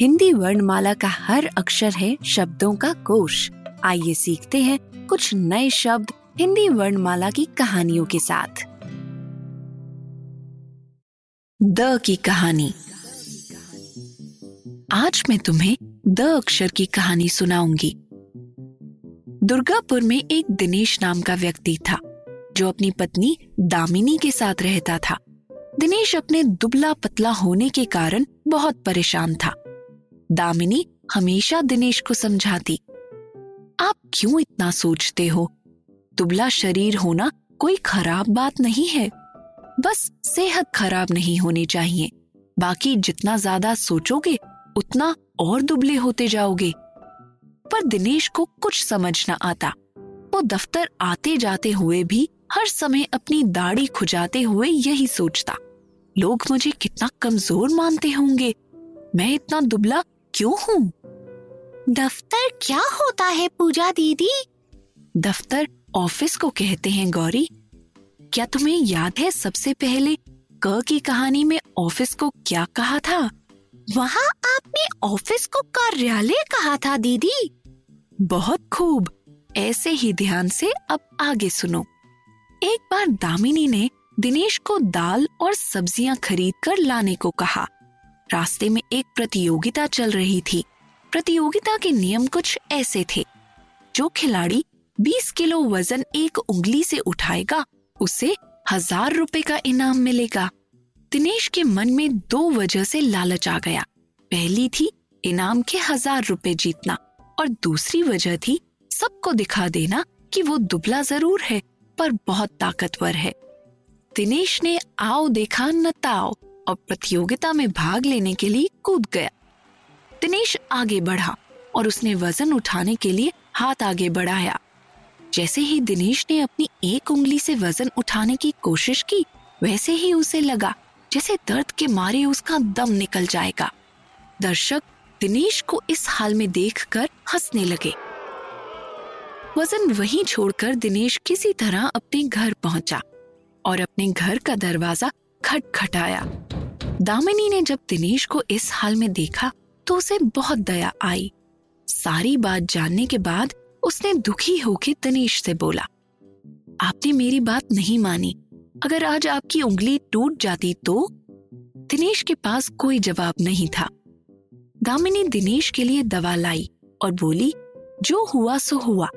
हिंदी वर्णमाला का हर अक्षर है शब्दों का कोश। आइए सीखते हैं कुछ नए शब्द हिंदी वर्णमाला की कहानियों के साथ। द की कहानी। आज मैं तुम्हें द अक्षर की कहानी सुनाऊँगी। दुर्गापुर में एक दिनेश नाम का व्यक्ति था। जो अपनी पत्नी दामिनी के साथ रहता था। दिनेश अपने दुबला पतला होने के कारण बहुत परेशान था। दामिनी हमेशा दिनेश को समझाती, आप क्यों इतना सोचते हो? दुबला शरीर होना कोई खराब बात नहीं है। बस सेहत खराब नहीं होनी चाहिए। बाकी जितना ज़्यादा सोचोगे, उतना और दुबले होते जाओगे। पर दिनेश को कुछ समझ न आता। वो दफ्तर आते जाते हुए भी हर समय अपनी दाढ़ी खुजाते हुए यही सोचता लोग मुझे कितना कमज़ोर मानते होंगे। मैं इतना दुबला क्यों हूँ? दफ्तर क्या होता है पूजा दीदी? दफ्तर ऑफ़िस को कहते हैं गौरी। क्या तुम्हें याद है सबसे पहले क की कहानी में ऑफ़िस को क्या कहा था? वहाँ आपने ऑफ़िस को कार्यालय कहा था दीदी। बहुत खूब। ऐसे ही ध्यान से अब आगे सुनो। एक बार दामिनी ने दिनेश को दाल और सब्ज़ियाँ खरीद कर लाने को कहा। रास्ते में एक प्रतियोगिता चल रही थी। प्रतियोगिता के नियम कुछ ऐसे थे। जो खिलाड़ी 20 किलो वज़न एक उंगली से उठाएगा, उसे हज़ार रुपए का इनाम मिलेगा। दिनेश के मन में दो वजह से लालच आ गया। पहली थी इनाम के हज़ार रुपए जीतना और दूसरी वजह थी सबको दिखा देना कि वो दुबला ज़रूर है। पर बहुत ताकतवर है। दिनेश ने आओ देखा न ताओ और प्रतियोगिता में भाग लेने के लिए कूद गया। दिनेश आगे बढ़ा और उसने वज़न उठाने के लिए हाथ आगे बढ़ाया। जैसे ही दिनेश ने अपनी एक उंगली से वज़न उठाने की कोशिश की, वैसे ही उसे लगा जैसे दर्द के मारे उसका दम निकल जाएगा। दर्शक दिनेश को इस हाल में देखकर हंसने लगे। वज़न वहीं छोड़कर दिनेश किसी तरह अपने घर पहुँचा और अपने घर का दरवाज़ा खटखटाया। दामिनी ने जब दिनेश को इस हाल में देखा तो उसे बहुत दया आई। सारी बात जानने के बाद उसने दुखी होकर दिनेश से बोला, आपने मेरी बात नहीं मानी। अगर आज आपकी उंगली टूट जाती तो? दिनेश के पास कोई जवाब नहीं था। दामिनी दिनेश के लिए दवा लाई और बोली, जो हुआ सो हुआ।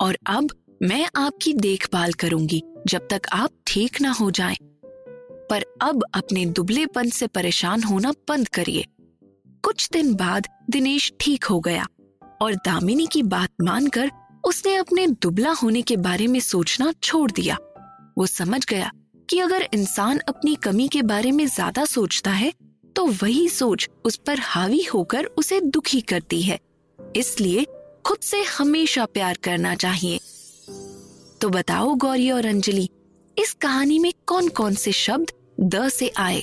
और अब मैं आपकी देखभाल करूँगी, जब तक आप ठीक ना हो जाएँ। पर अब अपने दुबलेपन से परेशान होना बंद करिए। कुछ दिन बाद दिनेश ठीक हो गया और दामिनी की बात मानकर उसने अपने दुबला होने के बारे में सोचना छोड़ दिया। वो समझ गया कि अगर इंसान अपनी कमी के बारे में ज़्यादा सोचता है तो वही सोच उस पर हावी होकर उसे दुखी करती है। इसलिए खुद से हमेशा प्यार करना चाहिए तो बताओ गौरी और अंजलि इस कहानी में कौन कौन से शब्द द से आए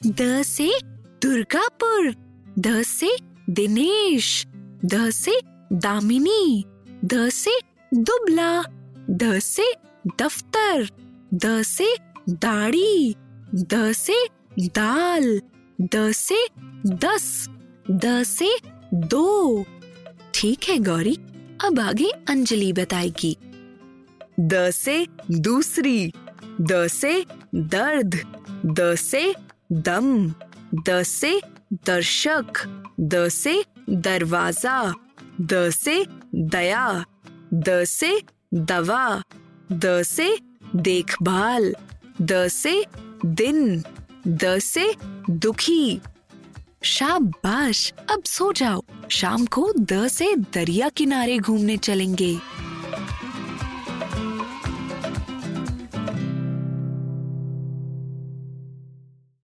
द से दुर्गापुर द से दिनेश द से दामिनी द से दुबला द से दफ्तर द से दाढ़ी द से दाल द से दस द से दो ठीक है गौरी अब आगे अंजलि बताएगी द से दूसरी द से दर्द द से दम द से दर्शक द से दरवाज़ा द से दया द से दवा द से देखभाल द से दिन द से दुखी शाबाश। अब सो जाओ। शाम को द से दरिया किनारे घूमने चलेंगे।